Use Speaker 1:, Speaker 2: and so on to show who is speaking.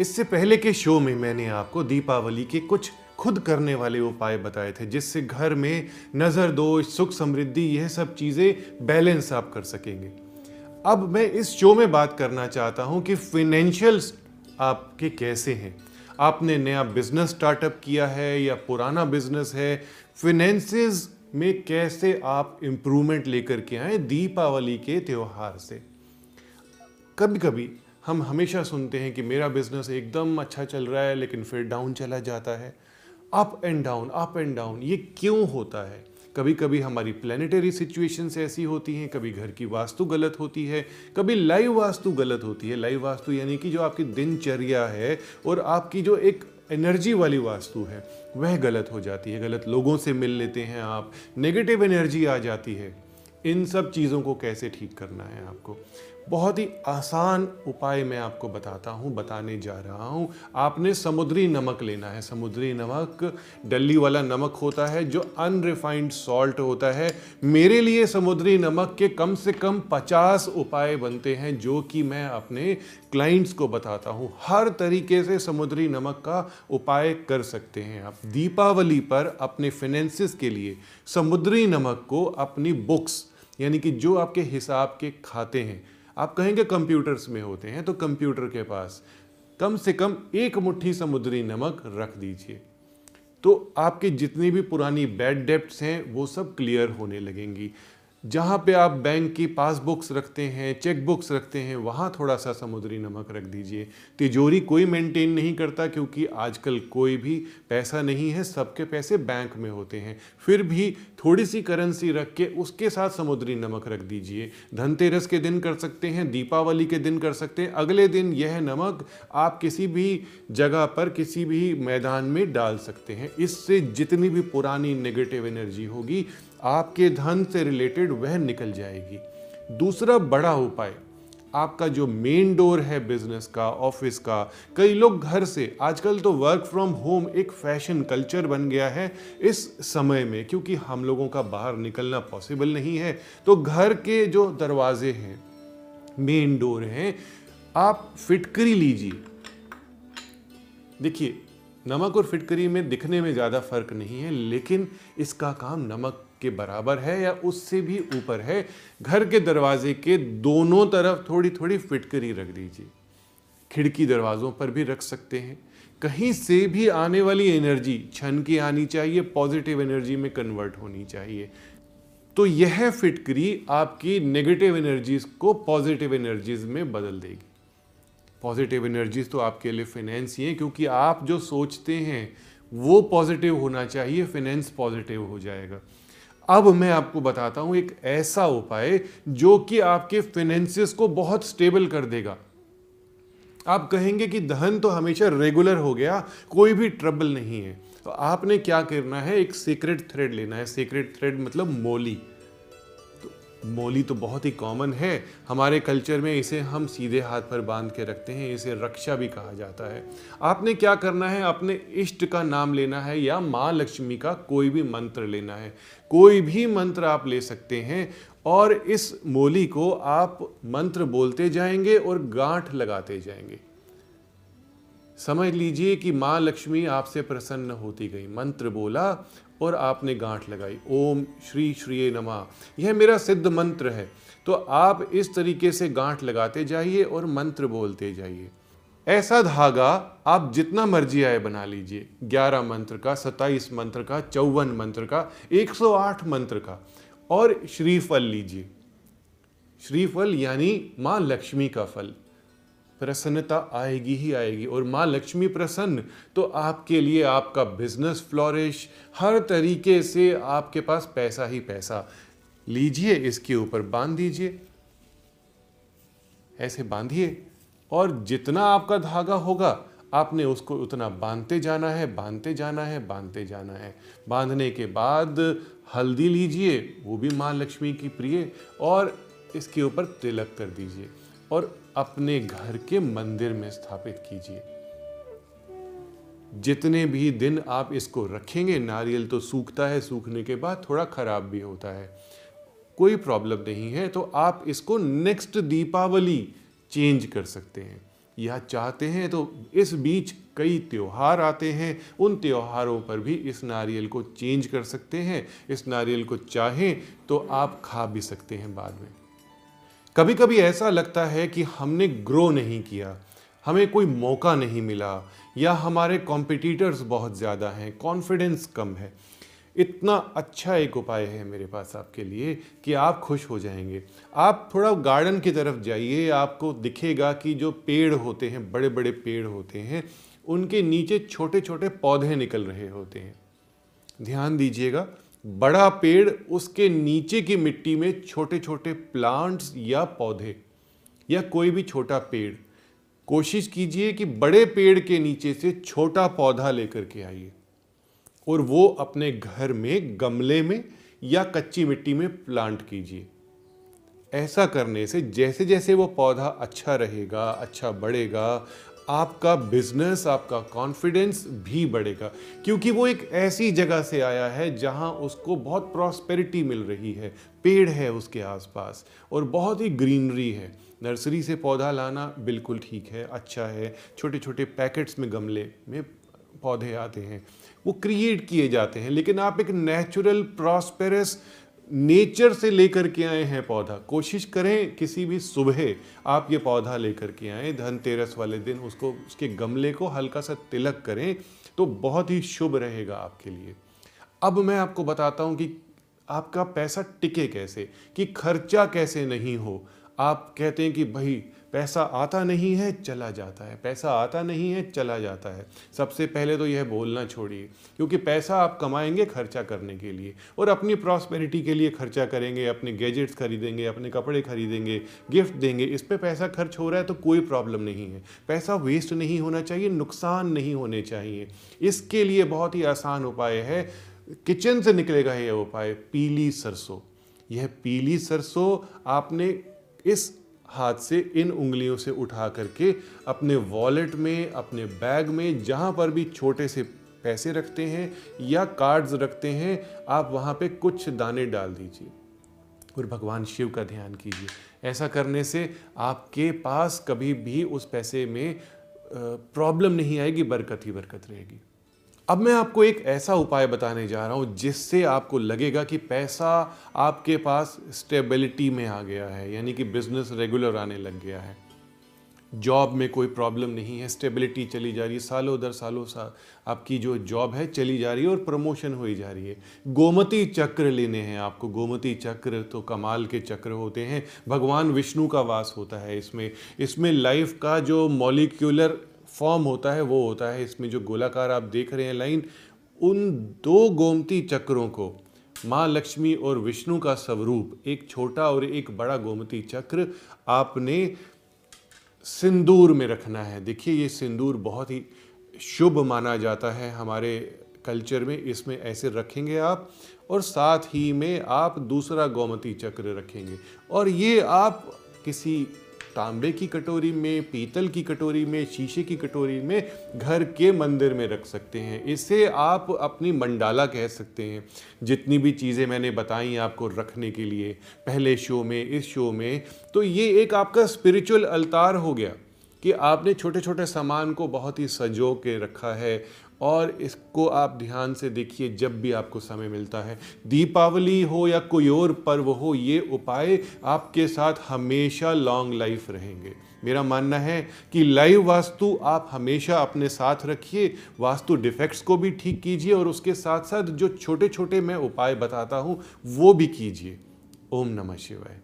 Speaker 1: इससे पहले के शो में मैंने आपको दीपावली के कुछ खुद करने वाले उपाय बताए थे, जिससे घर में नज़र दोष, सुख समृद्धि, यह सब चीज़ें बैलेंस आप कर सकेंगे। अब मैं इस शो में बात करना चाहता हूँ कि फिनेंशियल्स आपके कैसे हैं। आपने नया बिज़नेस स्टार्टअप किया है या पुराना बिज़नेस है फिनेंसेस में कैसे आप इम्प्रूवमेंट लेकर के आए दीपावली के त्यौहार से? कभी कभी हम हमेशा सुनते हैं कि मेरा बिज़नेस एकदम अच्छा चल रहा है, लेकिन फिर डाउन चला जाता है। Up and down up and down ये क्यों होता है? कभी कभी हमारी प्लानिटरी सिचुएशंस ऐसी होती हैं, कभी घर की वास्तु गलत होती है, कभी लाइव वास्तु गलत होती है। लाइव वास्तु यानी कि जो आपकी दिनचर्या है और आपकी जो एक एनर्जी वाली वास्तु है, वह गलत हो जाती है। गलत लोगों से मिल लेते हैं आप नेगेटिव एनर्जी आ जाती है। इन सब चीज़ों को कैसे ठीक करना है आपको? बहुत ही आसान उपाय मैं आपको बताता हूँ, बताने जा रहा हूँ। आपने समुद्री नमक लेना है। समुद्री नमक, डल्ली वाला नमक होता है जो अनरिफाइंड सॉल्ट होता है। मेरे लिए समुद्री नमक के कम से कम 50 उपाय बनते हैं, जो कि मैं अपने क्लाइंट्स को बताता हूँ। हर तरीके से समुद्री नमक का उपाय कर सकते हैं। आप दीपावली पर अपने फिनेंसिस के लिए समुद्री नमक को अपनी बुक्स यानी कि जो आपके हिसाब के खाते हैं आप कहेंगे कंप्यूटर्स में होते हैं तो कंप्यूटर के पास कम से कम एक मुट्ठी समुद्री नमक रख दीजिए। तो आपके जितनी भी पुरानी बैड डेप्ट्स हैं, वो सब क्लियर होने लगेंगी। जहाँ पे आप बैंक की पासबुक्स रखते हैं चेक बुक्स रखते हैं, वहाँ थोड़ा सा समुद्री नमक रख दीजिए। तिजोरी कोई मेंटेन नहीं करता क्योंकि आजकल कोई भी पैसा नहीं है, सबके पैसे बैंक में होते हैं। फिर भी थोड़ी सी करेंसी रख के उसके साथ समुद्री नमक रख दीजिए। धनतेरस के दिन कर सकते हैं, दीपावली के दिन कर सकते हैं। अगले दिन यह नमक आप किसी भी जगह पर, किसी भी मैदान में डाल सकते हैं। इससे जितनी भी पुरानी नेगेटिव एनर्जी होगी आपके धन से रिलेटेड वह निकल जाएगी। दूसरा बड़ा उपाय, आपका जो मेन डोर है बिज़नेस का ऑफ़िस का, कई लोग घर से, आजकल तो वर्क फ्रॉम होम एक फ़ैशन कल्चर बन गया है इस समय में, क्योंकि हम लोगों का बाहर निकलना पॉसिबल नहीं है। तो घर के जो दरवाजे हैं मेन डोर हैं, आप फिटकरी लीजिए। देखिए नमक और फिटकरी में दिखने में ज़्यादा फ़र्क नहीं है, लेकिन इसका काम नमक के बराबर है या उससे भी ऊपर है। घर के दरवाजे के दोनों तरफ़ थोड़ी थोड़ी फिटकरी रख दीजिए। खिड़की दरवाजों पर भी रख सकते हैं। कहीं से भी आने वाली एनर्जी, छन की आनी चाहिए, पॉजिटिव एनर्जी में कन्वर्ट होनी चाहिए। तो यह फिटकरी आपकी नेगेटिव एनर्जीज को पॉजिटिव एनर्जीज में बदल देगी। पॉजिटिव एनर्जीज तो आपके लिए फाइनेंस ही है, क्योंकि आप जो सोचते हैं, वो पॉजिटिव होना चाहिए फाइनेंस पॉजिटिव हो जाएगा। अब मैं आपको बताता हूँ एक ऐसा उपाय जो कि आपके फाइनेंसिस को बहुत स्टेबल कर देगा। आप कहेंगे कि धन तो हमेशा रेगुलर हो गया, कोई भी ट्रबल नहीं है। तो आपने क्या करना है, एक सीक्रेट थ्रेड लेना है। सीक्रेट थ्रेड मतलब मोली। मोली तो बहुत ही कॉमन है। हमारे कल्चर में इसे हम सीधे हाथ पर बाँध के रखते हैं, इसे रक्षा भी कहा जाता है। आपने क्या करना है? अपने इष्ट का नाम लेना है या माँ लक्ष्मी का कोई भी मंत्र लेना है। कोई भी मंत्र आप ले सकते हैं और इस मोली को आप मंत्र बोलते जाएँगे और गांठ लगाते जाएँगे। समझ लीजिए कि माँ लक्ष्मी आपसे प्रसन्न होती गई। मंत्र बोला और आपने गांठ लगाई। ओम श्री श्री नमा। यह मेरा सिद्ध मंत्र है। तो आप इस तरीके से गांठ लगाते जाइए और मंत्र बोलते जाइए। ऐसा धागा आप जितना मर्ज़ी आए बना लीजिए। 11 मंत्र का 27 मंत्र का, चौवन मंत्र का 108 मंत्र का। और श्रीफल लीजिए। श्रीफल यानी माँ लक्ष्मी का फल। प्रसन्नता आएगी ही आएगी। और माँ लक्ष्मी प्रसन्न तो आपके लिए आपका बिज़नेस फ्लोरिश हर तरीके से आपके पास पैसा ही पैसा। लीजिए इसके ऊपर, बाँध दीजिए। ऐसे बांधिए। और जितना आपका धागा होगा, आपने उसको उतना बांधते जाना है, बांधते जाना है, बांधते जाना है। बांधने के बाद हल्दी लीजिए, वो भी माँ लक्ष्मी की प्रिय, और इसके ऊपर तिलक कर दीजिए। और अपने घर के मंदिर में स्थापित कीजिए। जितने भी दिन आप इसको रखेंगे, नारियल तो सूखता है, सूखने के बाद थोड़ा खराब भी होता है। कोई प्रॉब्लम नहीं है तो आप इसको नेक्स्ट दीपावली चेंज कर सकते हैं। या चाहते हैं तो इस बीच कई त्यौहार आते हैं, उन त्योहारों पर भी इस नारियल को चेंज कर सकते हैं। इस नारियल को चाहें तो आप खा भी सकते हैं बाद में। कभी कभी ऐसा लगता है कि हमने ग्रो नहीं किया, हमें कोई मौका नहीं मिला, या हमारे कॉम्पिटिटर्स बहुत ज़्यादा हैं कॉन्फिडेंस कम है। इतना अच्छा एक उपाय है मेरे पास आपके लिए कि आप खुश हो जाएँगे। आप थोड़ा गार्डन की तरफ़ जाइए, आपको दिखेगा कि जो पेड़ होते हैं बड़े बड़े पेड़ होते हैं, उनके नीचे छोटे छोटे पौधे निकल रहे होते हैं। ध्यान दीजिएगा बड़ा पेड़ उसके नीचे की मिट्टी में छोटे छोटे प्लांट्स या पौधे या कोई भी छोटा पेड़। कोशिश कीजिए कि बड़े पेड़ के नीचे से छोटा पौधा लेकर के आइए और वो अपने घर में, गमले में या कच्ची मिट्टी में प्लांट कीजिए। ऐसा करने से जैसे जैसे वो पौधा अच्छा रहेगा अच्छा बढ़ेगा आपका बिज़नेस आपका कॉन्फिडेंस भी बढ़ेगा। क्योंकि वो एक ऐसी जगह से आया है जहाँ उसको बहुत प्रॉस्पेरिटी मिल रही है। पेड़ है उसके आसपास और बहुत ही ग्रीनरी है। नर्सरी से पौधा लाना बिल्कुल ठीक है अच्छा है। छोटे छोटे पैकेट्स में गमले में पौधे आते हैं। वो क्रिएट किए जाते हैं, लेकिन आप एक नेचुरल प्रॉस्पेरस नेचर से लेकर के आए हैं पौधा। कोशिश करें किसी भी सुबह आप ये पौधा लेकर के आए, धनतेरस वाले दिन उसको, उसके गमले को हल्का सा तिलक करें तो बहुत ही शुभ रहेगा आपके लिए। अब मैं आपको बताता हूँ कि आपका पैसा टिके कैसे, कि खर्चा कैसे नहीं हो। आप कहते हैं कि भाई, पैसा आता नहीं है, चला जाता है। पैसा आता नहीं है, चला जाता है। सबसे पहले तो यह बोलना छोड़िए, क्योंकि पैसा आप कमाएँगे खर्चा करने के लिए और अपनी प्रॉस्पेरिटी के लिए खर्चा करेंगे, अपने गैजेट्स खरीदेंगे, अपने कपड़े खरीदेंगे गिफ्ट देंगे। इस पर पैसा खर्च हो रहा है तो कोई प्रॉब्लम नहीं है। पैसा वेस्ट नहीं होना चाहिए, नुकसान नहीं होने चाहिए। इसके लिए बहुत ही आसान उपाय है। किचन से निकलेगा यह उपाय, पीली सरसों। यह पीली सरसों आपने इस हाथ से इन उंगलियों से उठा करके अपने वॉलेट में, अपने बैग में, जहाँ पर भी छोटे से पैसे रखते हैं या कार्ड्स रखते हैं, आप वहाँ पे कुछ दाने डाल दीजिए। और भगवान शिव का ध्यान कीजिए। ऐसा करने से आपके पास कभी भी उस पैसे में प्रॉब्लम नहीं आएगी, बरकत ही बरकत रहेगी। अब मैं आपको एक ऐसा उपाय बताने जा रहा हूँ जिससे आपको लगेगा कि पैसा आपके पास स्टेबिलिटी में आ गया है, यानी कि बिज़नेस रेगुलर आने लग गया है। जॉब में कोई प्रॉब्लम नहीं है स्टेबिलिटी चली जा रही है, सालों दर सालों सा आपकी जो जॉब है चली जा रही है और प्रमोशन हो जा रही है। गोमती चक्र लेने हैं आपको। गोमती चक्र तो कमाल के चक्र होते हैं। भगवान विष्णु का वास होता है इसमें। इसमें लाइफ का जो मॉलिक्यूलर फॉर्म होता है, वो होता है। इसमें जो गोलाकार आप देख रहे हैं लाइन, उन दो गोमती चक्रों को, माँ लक्ष्मी और विष्णु का स्वरूप, एक छोटा और एक बड़ा गोमती चक्र आपने सिंदूर में रखना है। देखिए, ये सिंदूर बहुत ही शुभ माना जाता है हमारे कल्चर में, इसमें ऐसे रखेंगे आप और साथ ही में आप दूसरा गोमती चक्र रखेंगे। और ये आप किसी तांबे की कटोरी में, पीतल की कटोरी में, शीशे की कटोरी में घर के मंदिर में रख सकते हैं। इसे आप अपनी मंडाला कह सकते हैं। जितनी भी चीज़ें मैंने बताई आपको रखने के लिए, पहले शो में, इस शो में तो ये एक आपका स्पिरिचुअल अल्तार हो गया कि आपने छोटे छोटे सामान को बहुत ही सजो के रखा है और इसको आप ध्यान से देखिए जब भी आपको समय मिलता है। दीपावली हो या कोई और पर्व हो, ये उपाय आपके साथ हमेशा लॉन्ग लाइफ रहेंगे। मेरा मानना है कि लाइव वास्तु आप हमेशा अपने साथ रखिए। वास्तु डिफेक्ट्स को भी ठीक कीजिए और उसके साथ साथ जो छोटे छोटे मैं उपाय बताता हूँ, वो भी कीजिए। ओम नमः शिवाय।